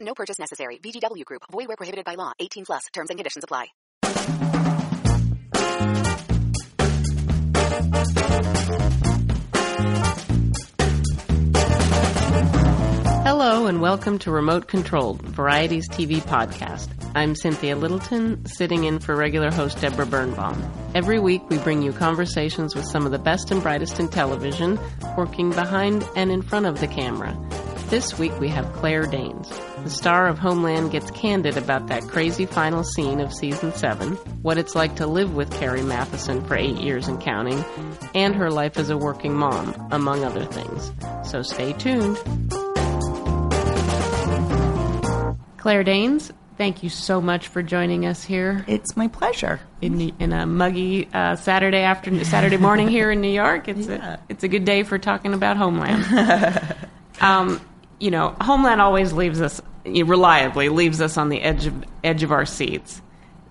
No purchase necessary. VGW Group. Void where prohibited by law. 18 plus. Terms and conditions apply. Hello and welcome to Remote Controlled, Variety's TV podcast. I'm Cynthia Littleton, sitting in for regular host Deborah Birnbaum. Every week we bring you conversations with some of the best and brightest in television, working behind and in front of the camera. This week we have Claire Danes. The star of Homeland gets candid about that crazy final scene of season 7, what it's like to live with Carrie Mathison for eight years and counting, and her life as a working mom, among other things. So stay tuned. Claire Danes, thank you so much for joining us here It's my pleasure. in, in a muggy uh, Saturday afternoon, Saturday morning here in New York. It's Yeah. a it's a good day for talking about Homeland. um, you know, Homeland always leaves us reliably leaves us on the edge of edge of our seats.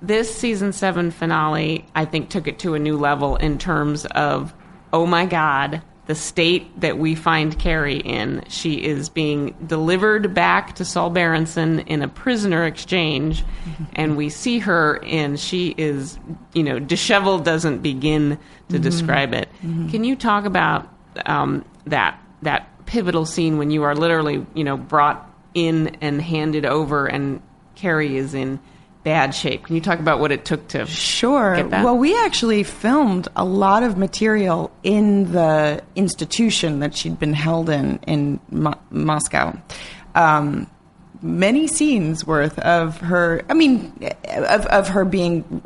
This season seven finale, I think, took it to a new level in terms of, oh my God, the state that we find Carrie in. She is being delivered back to Saul Berenson in a prisoner exchange, mm-hmm. and we see her, and she is, you know, disheveled doesn't begin to mm-hmm. describe it. Mm-hmm. Can you talk about um, that that pivotal scene when you are literally, you know, brought in and handed over, and Carrie is in bad shape? Can you talk about what it took to Sure. get that? Well, we actually filmed a lot of material in the institution that she'd been held in in Mo- Moscow. Um, many scenes worth of her. I mean, of of her being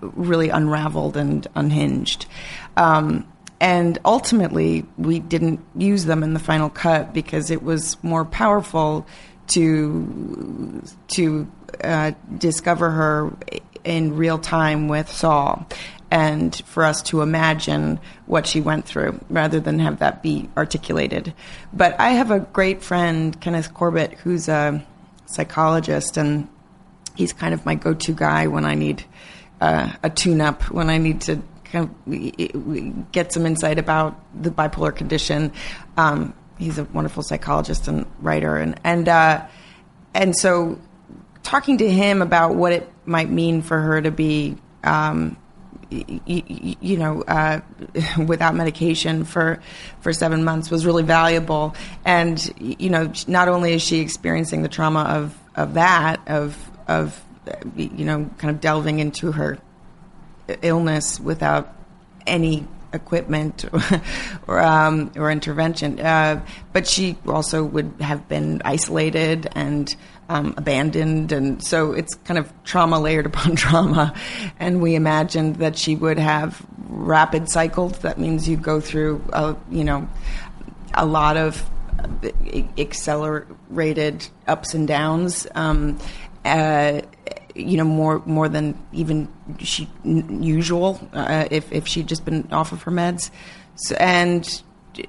really unraveled and unhinged. Um, and ultimately, we didn't use them in the final cut because it was more powerful to to uh, discover her in real time with Saul, and for us to imagine what she went through rather than have that be articulated. But I have a great friend, Kenneth Corbett, who's a psychologist, and he's kind of my go-to guy when I need uh, a tune-up, when I need to kind of get some insight about the bipolar condition. Um, he's a wonderful psychologist and writer, and and uh, and so talking to him about what it might mean for her to be. Um, y- y- you know, uh, without medication for for seven months was really valuable. And you know, not only is she experiencing the trauma of of that, of of you know, kind of delving into her illness without any equipment or um, or intervention. Uh, but she also would have been isolated and um, abandoned, and so it's kind of trauma layered upon trauma. And we imagined that she would have rapid cycles. That means you go through, a, you know, a lot of accelerated ups and downs. Um, uh, you know, more more than even she usual. Uh, if if she'd just been off of her meds, so, and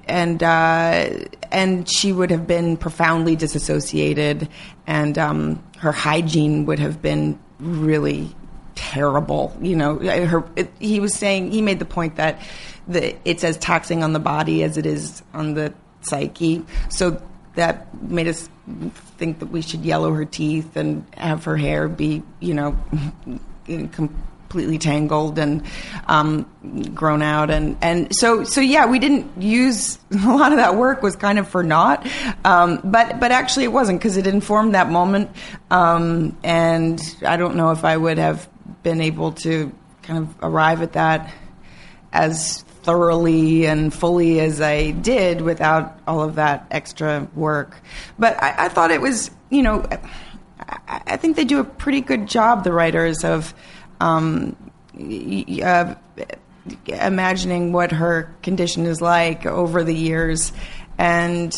and uh, and she would have been profoundly disassociated, and um, her hygiene would have been really terrible. You know, her. It, he was saying he made the point that the, it's as taxing on the body as it is on the psyche. So that made us think that we should yellow her teeth and have her hair be, you know, completely tangled and um, grown out, and and so so yeah, we didn't use a lot of that work was kind of for naught, um, but but actually it wasn't because it informed that moment, um, and I don't know if I would have been able to kind of arrive at that as thoroughly and fully as I did without all of that extra work. But I, I thought it was, you know, I, I think they do a pretty good job, the writers, of um, uh, imagining what her condition is like over the years. And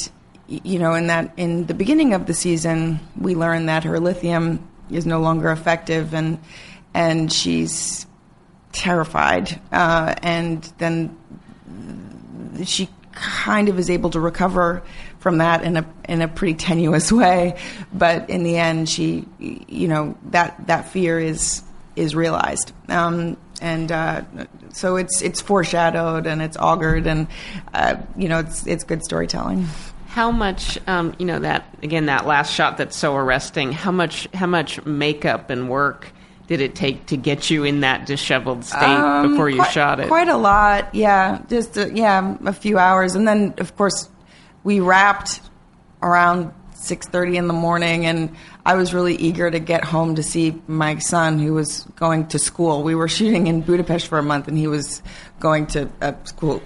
you know, in that in the beginning of the season, we learn that her lithium is no longer effective, and and she's terrified. Uh, and then she kind of is able to recover from that in a in a pretty tenuous way, but in the end, she, you know, that that fear is is realized, um, and uh, so it's it's foreshadowed and it's augured, and uh, you know, it's it's good storytelling. How much, um, you know, that again, that last shot that's so arresting. How much, how much makeup and work did it take to get you in that disheveled state Um, before you quite, shot it? Quite a lot, yeah. Just uh, yeah, a few hours, and then of course we wrapped around six thirty in the morning, and I was really eager to get home to see my son who was going to school. We were shooting in Budapest for a month, and he was going to a school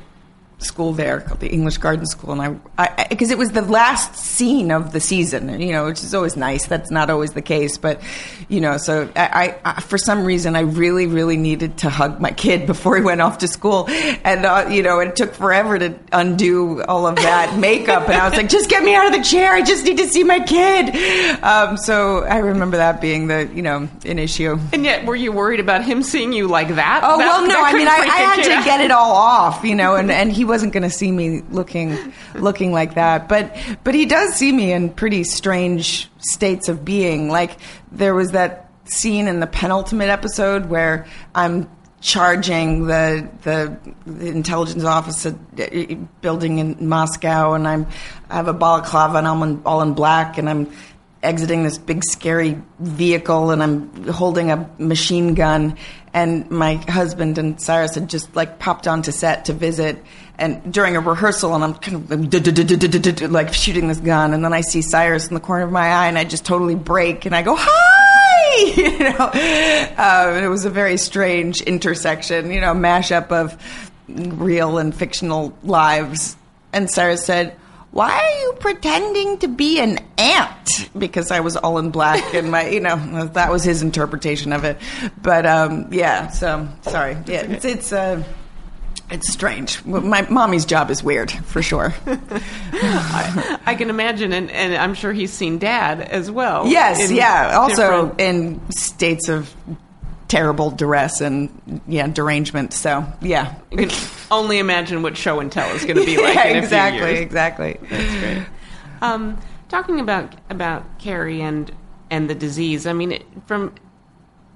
school there called the English Garden School, and I because it was the last scene of the season, you know, which is always nice. That's not always the case, but you know, so I, I for some reason I really really needed to hug my kid before he went off to school, and uh, you know, it took forever to undo all of that makeup, and I was like, just get me out of the chair. I just need to see my kid. Um, so I remember that being the you know an issue. and yet, were you worried about him seeing you like that? Oh That- well, no. I mean, I, I had to get it all off, you know, and, and he wasn't going to see me looking looking like that. But but he does see me in pretty strange states of being. Like there was that scene in the penultimate episode where I'm charging the the, the intelligence office building in Moscow, and I'm I have a balaclava and I'm in, all in black, and I'm exiting this big scary vehicle and I'm holding a machine gun and my husband and Cyrus had just like popped onto set to visit and during a rehearsal and I'm kind of like shooting this gun and then I see Cyrus in the corner of my eye and I just totally break and I go hi you know um, it was a very strange intersection you know mashup of real and fictional lives and Cyrus said why are you pretending to be an ant? Because I was all in black, and my, you know, that was his interpretation of it. But um, yeah, so sorry. Yeah, it's it's uh, it's strange. My mommy's job is weird for sure. I, I can imagine, and, and I'm sure he's seen Dad as well. yes, yeah. Also different- in states of terrible duress and yeah derangement. So yeah, you can only imagine what show and tell is going to be like yeah, exactly, few years. exactly. Um, talking about about Carrie and and the disease, I mean, it, from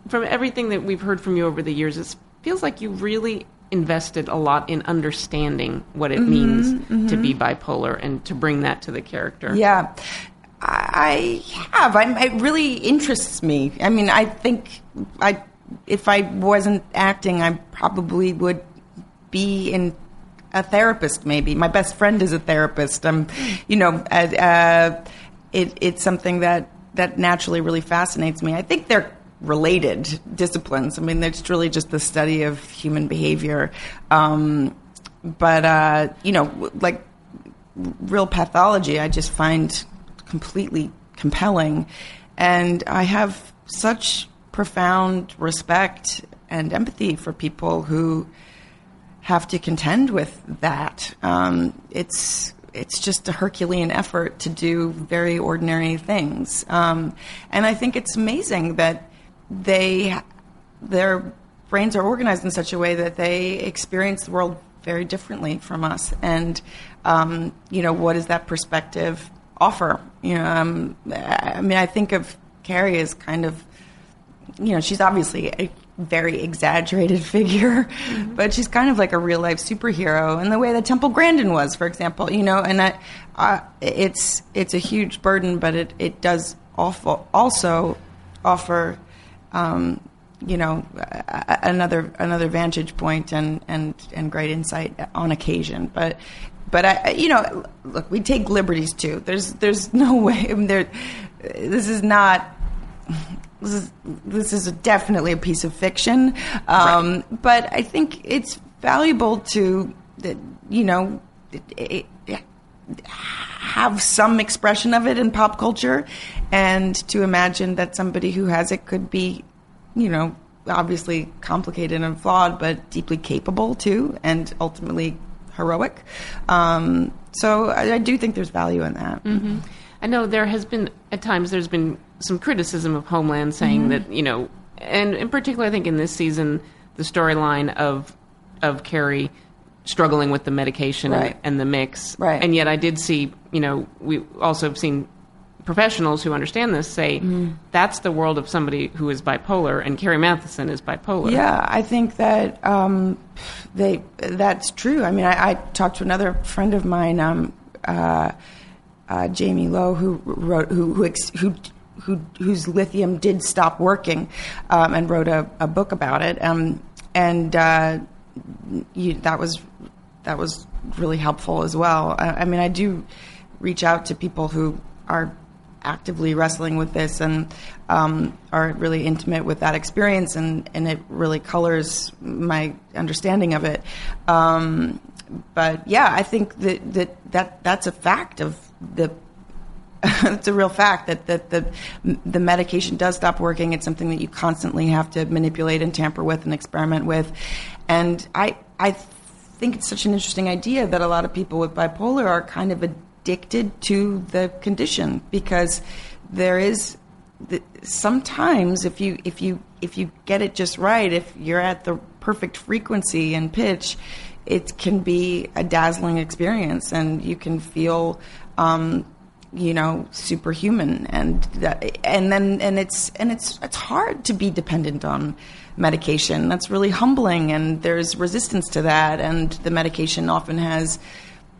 from everything that we've heard from you over the years, it feels like you really invested a lot in understanding what it Mm-hmm, means to be bipolar and to bring that to the character. Yeah, I I have. I, it really interests me. I mean, I think I if I wasn't acting, I probably would be in a therapist. Maybe my best friend is a therapist. Um, you know, uh, uh, it, it's something that that naturally really fascinates me. I think they're related disciplines. I mean, it's really just the study of human behavior. Um, but uh, you know, like real pathology, I just find completely compelling, and I have such profound respect and empathy for people who have to contend with that. Um, it's it's just a Herculean effort to do very ordinary things, um, and I think it's amazing that they their brains are organized in such a way that they experience the world very differently from us. And um, you know, what does that perspective offer? You know, um, I mean, I think of Carrie as kind of you know, she's obviously a very exaggerated figure, but she's kind of like a real life superhero in the way that Temple Grandin was, for example. You know, and I, uh, it's it's a huge burden, but it it does awful, also offer, you know, a- a- another another vantage point and and and great insight on occasion, but. But I, you know, look, we take liberties too. There's, there's no way. I mean, there, this is not this is this is definitely a piece of fiction, um, but I think it's valuable to that you know it, it, have some expression of it in pop culture, and to imagine that somebody who has it could be, you know, obviously complicated and flawed, but deeply capable too, and ultimately heroic. Um, So I, I do think there's value in that. I know there has been at times there's been some criticism of Homeland saying that you know, and in particular, I think in this season, the storyline of of Carrie struggling with the medication Right. and, and the mix, Right. And yet, I did see you know we also have seen professionals who understand this say that's the world of somebody who is bipolar, and Carrie Mathison is bipolar. Yeah, I think that um, they that's true. I mean, I, I talked to another friend of mine, um, uh, uh, Jaime Lowe, who wrote who who, ex, who who whose lithium did stop working, um, and wrote a, a book about it. Um, and uh, you, that was that was really helpful as well. I, I mean, I do reach out to people who are actively wrestling with this and um, are really intimate with that experience, and, and it really colors my understanding of it. Um, but yeah, I think that, that, that that's a fact of the it's a real fact that, that the the medication does stop working. It's something that you constantly have to manipulate and tamper with and experiment with. And I I think it's such an interesting idea that a lot of people with bipolar are kind of addicted to the condition because there is sometimes if you if you if you get it just right, if you're at the perfect frequency and pitch, it can be a dazzling experience, and you can feel. Um, you know superhuman and that, and then and it's and it's it's hard to be dependent on medication. That's really humbling and there's resistance to that and the medication often has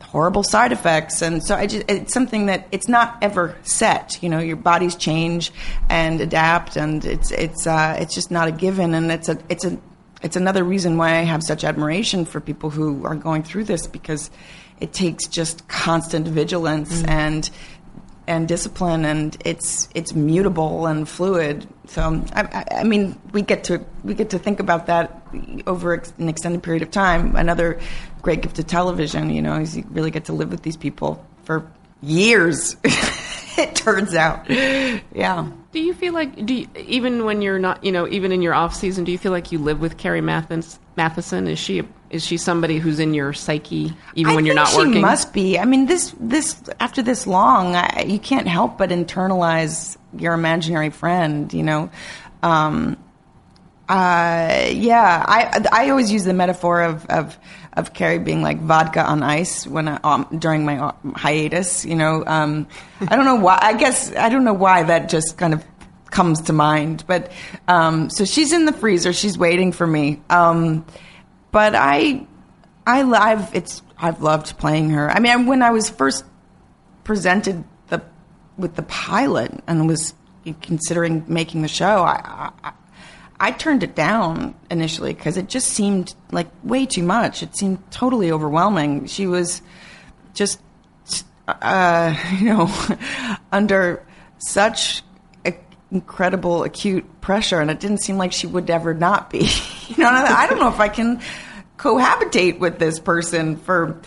horrible side effects. And so I just it's something that it's not ever set you know your bodies change and adapt and it's it's uh, it's just not a given. And it's a it's a it's another reason why I have such admiration for people who are going through this because it takes just constant vigilance and and discipline and it's it's mutable and fluid. So I, I, mean we get to we get to think about that over an extended period of time. Another great gift of television you know is you really get to live with these people for years it turns out. Yeah. Do you feel like do you, even when you're not, you know, even in your off season, do you feel like you live with Carrie Mathis, Mathison? Is she is she somebody who's in your psyche even I when you're not working? She must be. I mean, this this after this long, I, you can't help but internalize your imaginary friend. You know, um, uh, yeah. I I always use the metaphor of of of Carrie being like vodka on ice when I, um, during my uh, hiatus. You know, um, I don't know why. I guess I don't know why that just kind of comes to mind. But um, so she's in the freezer. She's waiting for me. Um, but I, I I've it's I've loved playing her. I mean, when I was first presented the with the pilot and was considering making the show, I I, I turned it down initially because it just seemed like way too much. It seemed totally overwhelming. She was just uh, you know under such incredible acute pressure, and it didn't seem like she would ever not be. you know, I don't know if I can cohabitate with this person for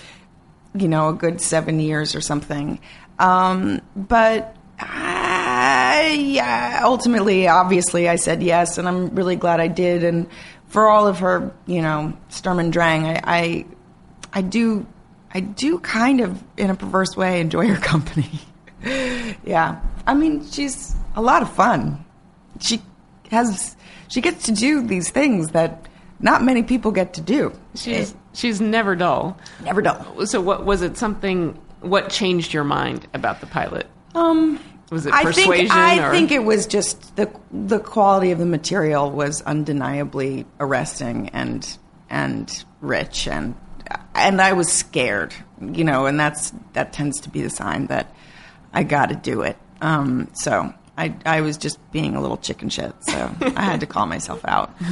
you know a good seven years or something. Um, but I, yeah, ultimately, obviously, I said yes, and I'm really glad I did. And for all of her, you know, Sturm and Drang, I, I, I do, I do kind of, in a perverse way, enjoy her company. yeah, I mean, she's a lot of fun. She has, she gets to do these things that not many people get to do. she's she's never dull. never done. So what was it? Something? What changed your mind about the pilot? Um, Was it I persuasion? think I or? think it was just the the quality of the material was undeniably arresting and and rich and and I was scared, you know, and that's that tends to be the sign that I got to do it. Um, so I I was just being a little chicken shit, so I had to call myself out.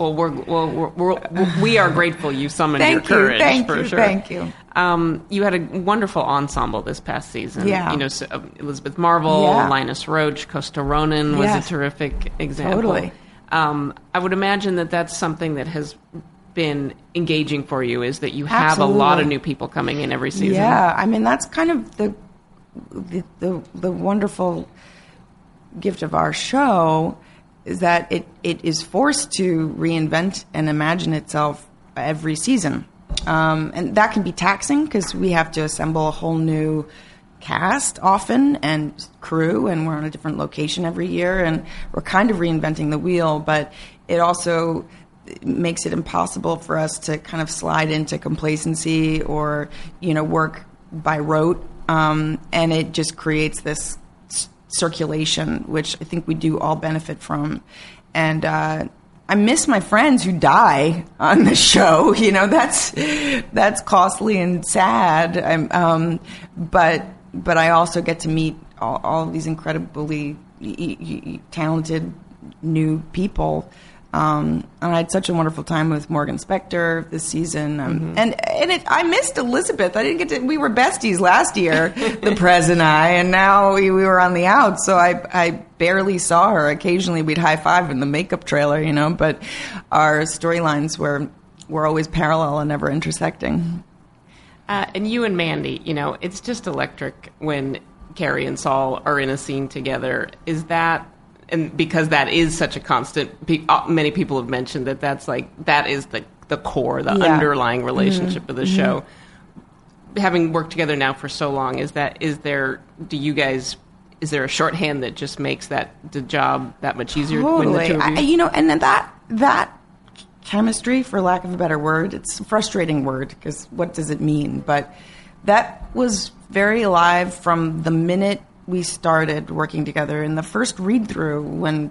Well, we're, well, we're, we're, we are grateful you summoned Thank your you, courage thank for you, sure. thank you. Um, you had a wonderful ensemble this past season. Yeah. You know, so, uh, Elizabeth Marvel, Yeah. Linus Roach, Costa Ronin was Yes. a terrific example. Totally. Um, I would imagine that that's something that has been engaging for you is that you have a lot of new people coming in every season. Yeah, I mean that's kind of the the the, the wonderful gift of our show is that it, it is forced to reinvent and imagine itself every season. um, and that can be taxing because we have to assemble a whole new cast often and crew, and we're on a different location every year, and we're kind of reinventing the wheel, but it also makes it impossible for us to kind of slide into complacency or you know work by rote, um, and it just creates this circulation, which I think we do all benefit from, and. Uh, I miss my friends who die on the show. You know that's that's costly and sad. I'm, um, but but I also get to meet all, all these incredibly talented new people. Um, and I had such a wonderful time with Morgan Spector this season, um, and and it, I missed Elizabeth. I didn't get to. We were besties last year, the Prez and I, and now we, we were on the out. So I I barely saw her. Occasionally we'd high five in the makeup trailer, you know. But our storylines were were always parallel and never intersecting. Uh, and you and Mandy, you know, it's just electric when Carrie and Saul are in a scene together. Is that, and because that is such a constant, uh, many people have mentioned that that's like, that is the, the core, the Yeah. Mm-hmm. underlying relationship of the show. Having worked together now for so long, is that, is there, do you guys, is there a shorthand that just makes that the job that much easier when the Totally. you? I, you know, and then that that chemistry, for lack of a better word, it's a frustrating word because what does it mean? But that was very alive from the minute we started working together. In the first read through, when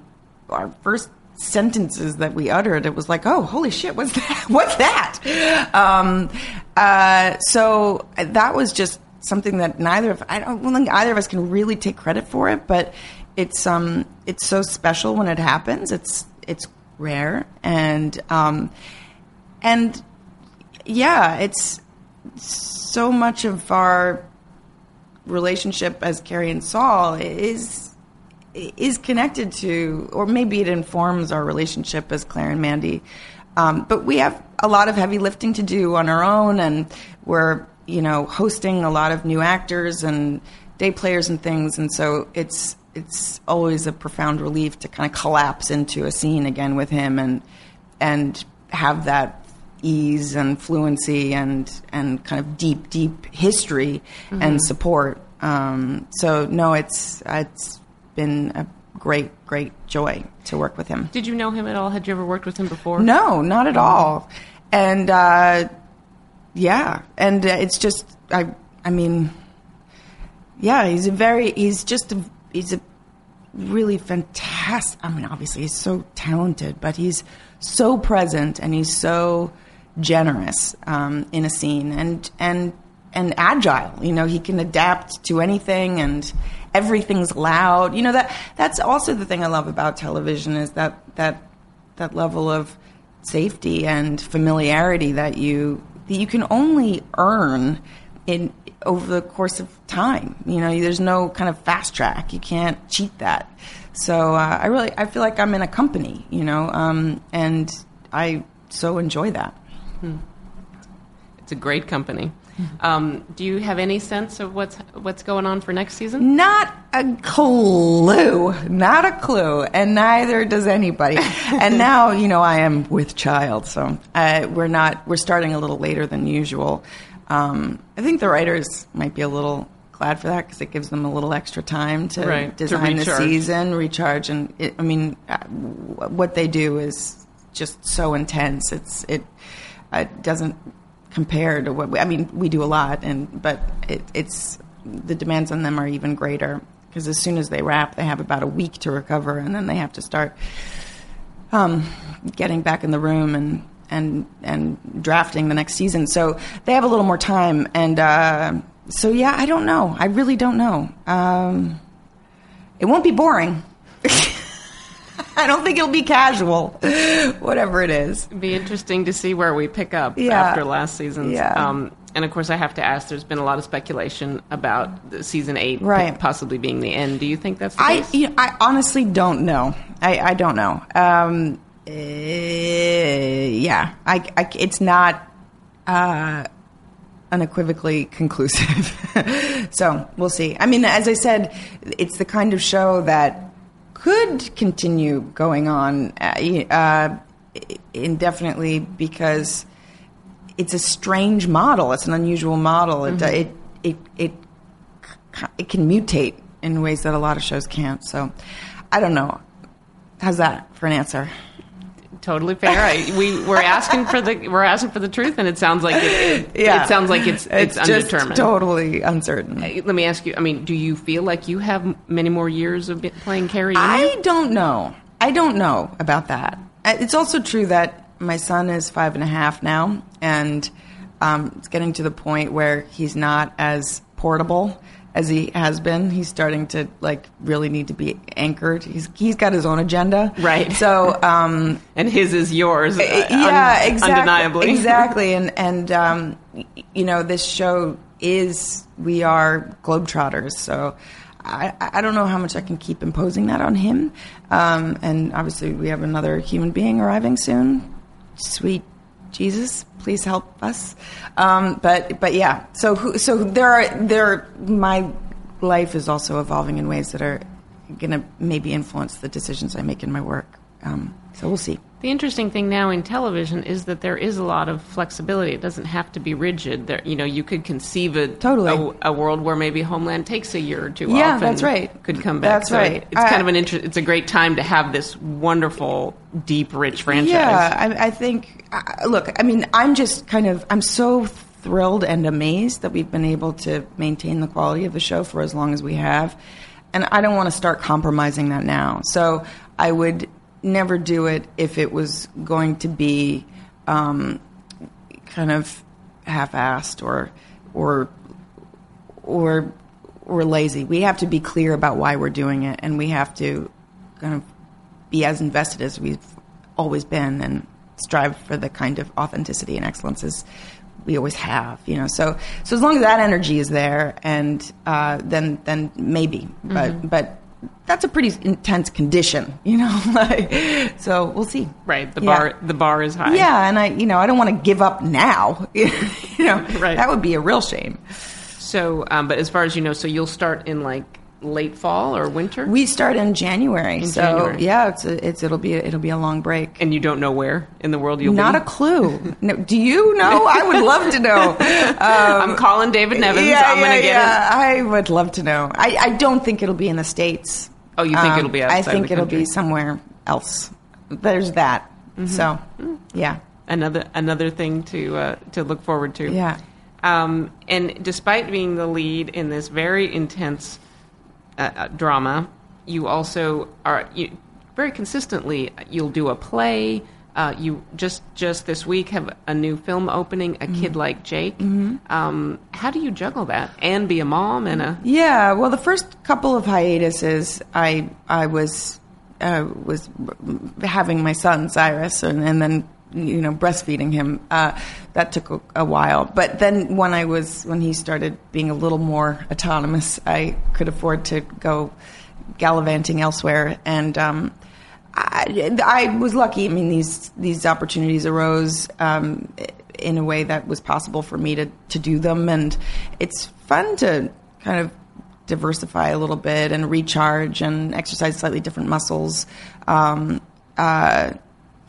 our first sentences that we uttered, it was like, "Oh, holy shit! What's that? What's that?" Um, uh, so that was just something that neither of I don't think either of us can really take credit for it, but it's um it's so special when it happens. It's it's rare and um and yeah, it's so much of our relationship as Carrie and Saul is is connected to, or maybe it informs our relationship as Claire and Mandy. Um, but we have a lot of heavy lifting to do on our own, and we're you know hosting a lot of new actors and day players and things, and so it's it's always a profound relief to kind of collapse into a scene again with him and and have that ease and fluency and and kind of deep deep history and support. Um, so no, it's it's been a great great joy to work with him. Did you know him at all? Had you ever worked with him before? No, not at all. And uh, yeah, and uh, it's just I I mean, yeah, he's a very he's just a, he's a really fantastic. I mean, obviously he's so talented, but he's so present and he's so generous um, in a scene and and and agile. You know, he can adapt to anything and everything's loud. You know that that's also the thing I love about television is that that that level of safety and familiarity that you that you can only earn in over the course of time. You know, there's no kind of fast track. You can't cheat that. So uh, I really I feel like I'm in a company. You know, um, and I so enjoy that. It's a great company. Um, do you have any sense of what's what's going on for next season? Not a clue. Not a clue. And neither does anybody. and now, you know, I am with child, so uh, we're not, we're starting a little later than usual. Um, I think the writers might be a little glad for that because it gives them a little extra time to Right, to design the season, recharge. And it, I mean, uh, w- what they do is just so intense. It's, it, it doesn't compare to what we, I mean. We do a lot, and but it, it's the demands on them are even greater because as soon as they wrap, they have about a week to recover, and then they have to start um, getting back in the room and and and drafting the next season. So they have a little more time, and uh, so yeah, I don't know. I really don't know. Um, it won't be boring. I don't think it'll be casual, whatever it is. It'd be interesting to see where we pick up Yeah. after last season's. Yeah. Um, and of course, I have to ask. There's been a lot of speculation about the season eight Right. possibly being the end. Do you think that's the I, case? you know, I honestly don't know. I, I don't know. Um, eh, yeah, I, I, it's not uh, unequivocally conclusive. so we'll see. I mean, as I said, it's the kind of show that could continue going on uh, uh, indefinitely because it's a strange model. It's an unusual model. Mm-hmm. It, it it it it can mutate in ways that a lot of shows can't. So I don't know. How's that for an answer? Totally fair. I, we we're asking for the we're asking for the truth, and it sounds like it. it, Yeah. it sounds like it's it's, just undetermined. totally uncertain. Let me ask you. I mean, do you feel like you have many more years of playing Carrie? I don't know. I don't know about that. It's also true that my son is five and a half now, and um, it's getting to the point where he's not as portable as he has been. He's starting to like really need to be anchored. He's he's got his own agenda, Right. So. Um, and his is yours. uh, yeah, un- exactly, undeniably. exactly. And and um, you know, this show is we are globetrotters, so. I, I don't know how much I can keep imposing that on him. Um, and obviously, we have another human being arriving soon. Sweet Jesus, please help us. Um, but but yeah, so who, so there are there. My life is also evolving in ways that are going to maybe influence the decisions I make in my work. Um, so we'll see. The interesting thing now in television is that there is a lot of flexibility. It doesn't have to be rigid. There, you know, you could conceive a Totally. a, a world where maybe Homeland takes a year or two Yeah, off. and that's right. Could come back. That's So right. It's I- kind of an interest. It's a great time to have this wonderful, deep, rich franchise. Yeah, I, I think. Uh, look, I mean, I'm just kind of. I'm so thrilled and amazed that we've been able to maintain the quality of the show for as long as we have, and I don't want to start compromising that now. So I would never do it if it was going to be um, kind of half-assed or or or or lazy. We have to be clear about why we're doing it, and we have to kind of be as invested as we've always been, and strive for the kind of authenticity and excellence as we always have. You know, so so as long as that energy is there, and uh, then then maybe, but but. That's a pretty intense condition, you know. like, so we'll see. Right. The Yeah. bar. The bar is high. Yeah, and I, you know, I don't want to give up now. you know, Right. that would be a real shame. So, um, but as far as you know, so you'll start in like late fall or winter, We start in January, so January. yeah, it's a, it's it'll be a, it'll be a long break. and you don't know where in the world you'll be? Not be. a clue. No, do you know? I would love to know. I'm calling David Nevins. yeah, I'm going to yeah, get yeah. I would love to know. I, I don't think it'll be in the states. Oh, you think it'll be I think it'll country? be somewhere else. There's that. Mm-hmm. So, yeah. Another another thing to uh, to look forward to. yeah. Um, and despite being the lead in this very intense uh, uh, drama, you also are you, very consistently. You'll do a play. Uh, you just just this week have a new film opening, A Kid Like Jake. Um, how do you juggle that and be a mom and a Yeah, well, the first couple of hiatuses, I I was uh, was having my son Cyrus, and, and then you know breastfeeding him. Uh, that took a, a while, but then when I was when he started being a little more autonomous, I could afford to go gallivanting elsewhere, and um, I, I was lucky. I mean, these these opportunities arose um, in a way that was possible for me to to do them, and it's fun to kind of diversify a little bit and recharge and exercise slightly different muscles. Um, uh,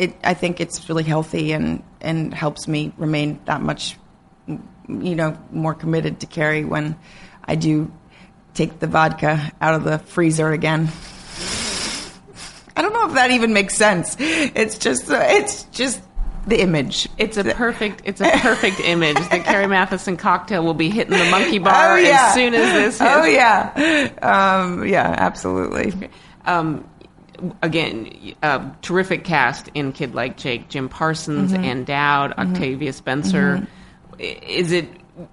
it, I think it's really healthy and and helps me remain that much, you know, more committed to Carrie when I do take the vodka out of the freezer again. I don't know if that even makes sense. It's just uh, it's just the image. It's a perfect. It's a perfect image. The Carrie Mathison cocktail will be hitting the monkey bar Oh, yeah. as soon as this hits. Oh yeah, um, yeah, absolutely. Um, again, a terrific cast in Kid Like Jake: Jim Parsons, Mm-hmm. Ann Dowd, Octavia Spencer. I- Is it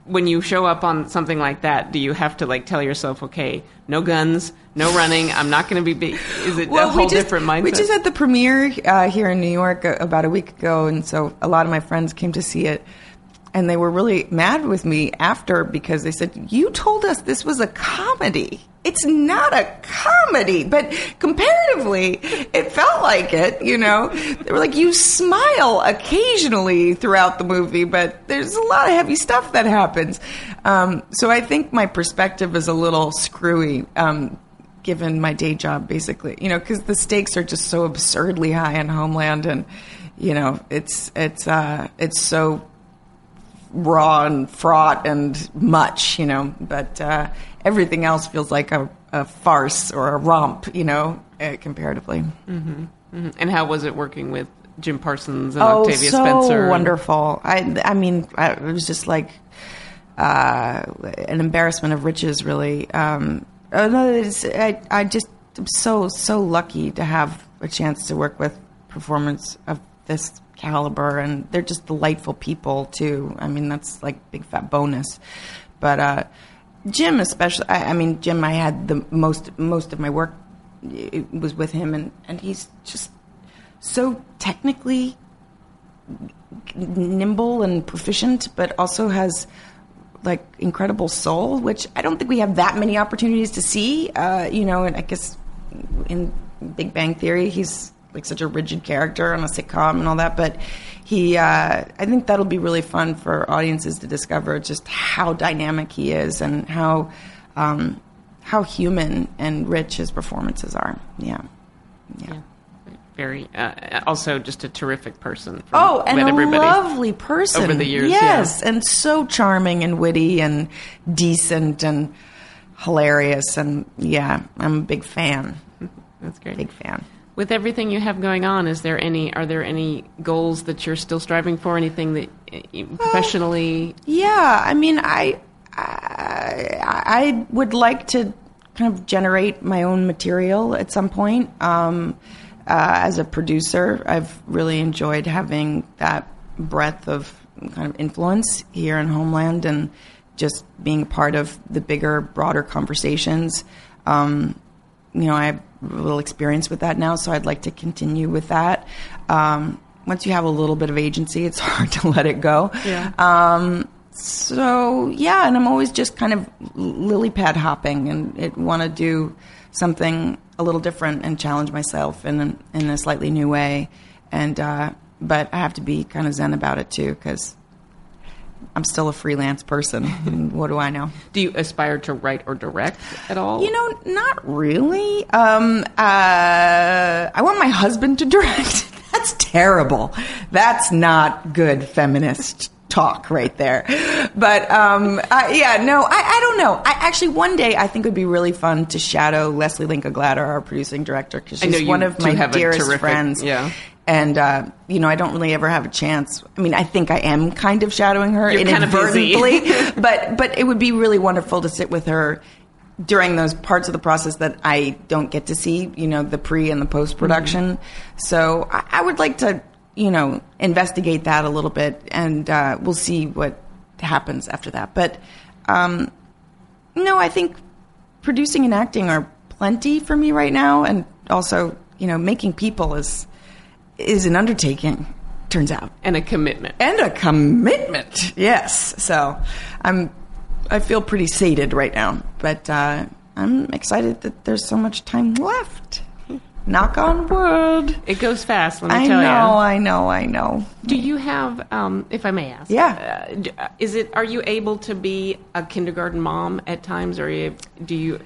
when you show up on something like that? Do you have to like tell yourself, okay, no guns, no running. I'm not going to be. Big. Is it a whole just, different mindset? We just had the premiere uh, here in New York about a week ago, and so a lot of my friends came to see it. And they were really mad with me after because they said, You told us this was a comedy. It's not a comedy. But comparatively, it felt like it, you know? They were like, You smile occasionally throughout the movie, but there's a lot of heavy stuff that happens. Um, so I think my perspective is a little screwy. Um, given my day job basically you know because the stakes are just so absurdly high in homeland and you know it's it's uh it's so raw and fraught and much, you know. But uh, everything else feels like a, a farce or a romp, you know, uh, comparatively. And how was it working with Jim Parsons and oh, Octavia so Spencer? wonderful. I, I mean, I, it was just like uh, an embarrassment of riches, really. Um, I, I just am so so lucky to have a chance to work with performance of this caliber, and they're just delightful people too. I mean, that's like big fat bonus. But uh, Jim, especially, I, I mean, Jim, I had the most most of my work it was with him, and and he's just so technically nimble and proficient, but also has like incredible soul, which I don't think we have that many opportunities to see. Uh, you know, and I guess in Big Bang Theory, he's like such a rigid character on a sitcom and all that, but he, uh, I think that'll be really fun for audiences to discover just how dynamic he is and how um, how human and rich his performances are. Yeah. Yeah. Very, uh, also just a terrific person. From Oh, and a lovely person over the years, Yes, and so charming and witty and decent and hilarious. And yeah, I'm a big fan. That's great. Big fan. With everything you have going on, is there any? Are there any goals that you're still striving for? Anything that uh, professionally? Yeah, I mean, I, I I would like to kind of generate my own material at some point. Um, uh, as a producer, I've really enjoyed having that breadth of kind of influence here in Homeland and just being part of the bigger, broader conversations. Um, you know, I have a little experience with that now, so I'd like to continue with that. Um, once you have a little bit of agency, it's hard to let it go. Yeah. Um, so yeah, and I'm always just kind of lily pad hopping and want to do something a little different and challenge myself in a, in a slightly new way. And uh, but I have to be kind of zen about it too because I'm still a freelance person. what do I know? Do you aspire to write or direct at all? You know, not really. Um, uh, I want my husband to direct. That's terrible. That's not good feminist talk right there. But um, uh, yeah, no, I, I don't know. I actually one day I think it would be really fun to shadow Leslie Linka Glatter, our producing director, because she's one of my dearest terrific- friends. yeah. And uh, you know, I don't really ever have a chance. I mean, I think I am kind of shadowing her You're kind of busy. inadvertently, but but it would be really wonderful to sit with her during those parts of the process that I don't get to see, you know, the pre and the post production. Mm-hmm. So I, I would like to, you know, investigate that a little bit, and uh, we'll see what happens after that. But um, no, I think producing and acting are plenty for me right now, and also, you know, making people is is an undertaking. Turns out and a commitment. and a commitment. Yes. So I'm I feel pretty sated right now, but uh, I'm excited that there's so much time left. Knock on wood. It goes fast. Let me I tell know, you. I know, I know. I know. Do you have, um, if I may ask, Yeah. uh, uh, is it? Are you able to be a kindergarten mom at times, or you, do you,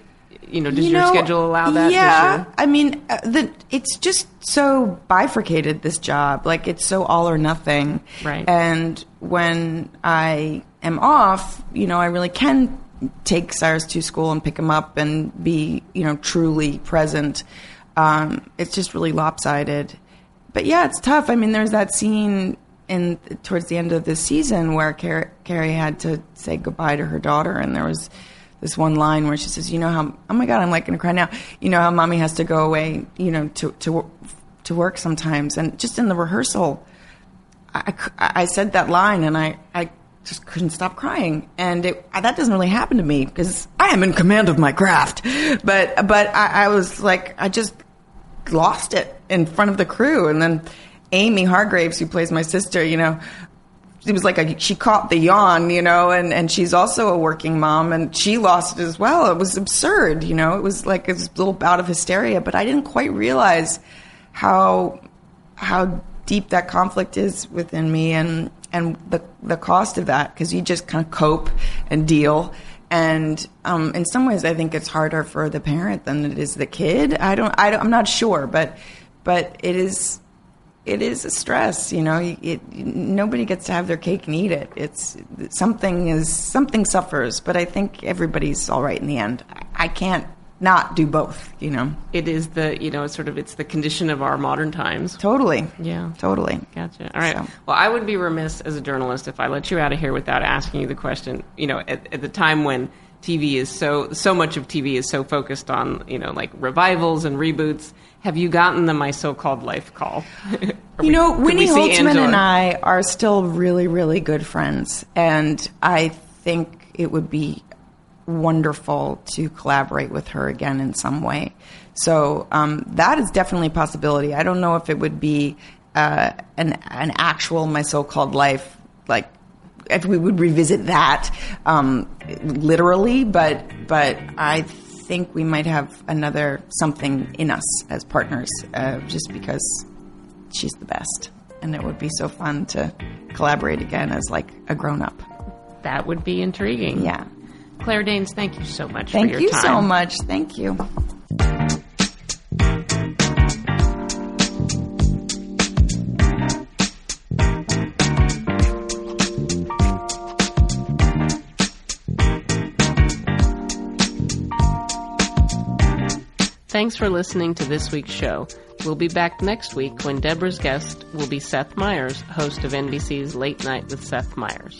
you know, does You your know, schedule allow that? Yeah, I mean, uh, the, it's just so bifurcated. This job, like it's so all or nothing. Right. And when I am off, you know, I really can take Cyrus to school and pick him up and be, you know, truly present. Um, it's just really lopsided. But yeah, it's tough. I mean, there's that scene in towards the end of the season where Car- Carrie had to say goodbye to her daughter, and there was this one line where she says, "You know how? Oh my God, I'm like going to cry now. You know how mommy has to go away, you know, to to to work sometimes." And just in the rehearsal, I, I said that line, and I I just couldn't stop crying. And it, that doesn't really happen to me because I am in command of my craft. But but I, I was like, I just lost it in front of the crew, and then Amy Hargreaves, who plays my sister, you know, it was like a, she caught the yawn, you know, and, and she's also a working mom, and she lost it as well. It was absurd, you know. It was like a little bout of hysteria, but I didn't quite realize how how deep that conflict is within me, and and the the cost of that because you just kind of cope and deal. And um, in some ways, I think it's harder for the parent than it is the kid. I don't, I don't I'm not sure, but but it is it is a stress. You know, it, nobody gets to have their cake and eat it. It's something is something suffers, but I think everybody's all right in the end. I, can't not do both. You know, It is the, you know, it's sort of, it's the condition of our modern times. totally. Yeah. totally. Gotcha. All right. So- Well, I would be remiss as a journalist if I let you out of here without asking you the question. You know, at, at the time when TV is so so much of TV is so focused on you know like revivals and reboots. Have you gotten the my so-called life call? You know, we Winnie Holzman and I are still really, really good friends, and I think it would be wonderful to collaborate with her again in some way. So um, that is definitely a possibility. I don't know if it would be uh, an an actual my so-called life like if we would revisit that um, literally, but but I think we might have another something in us as partners, uh, just because she's the best, and it would be so fun to collaborate again as like a grown up. That would be intriguing. Yeah. Claire Danes, thank you so much Thank for your you time. so much. Thank you. Thanks for listening to this week's show. We'll be back next week when Deborah's guest will be Seth Meyers, host of NBC's Late Night with Seth Meyers.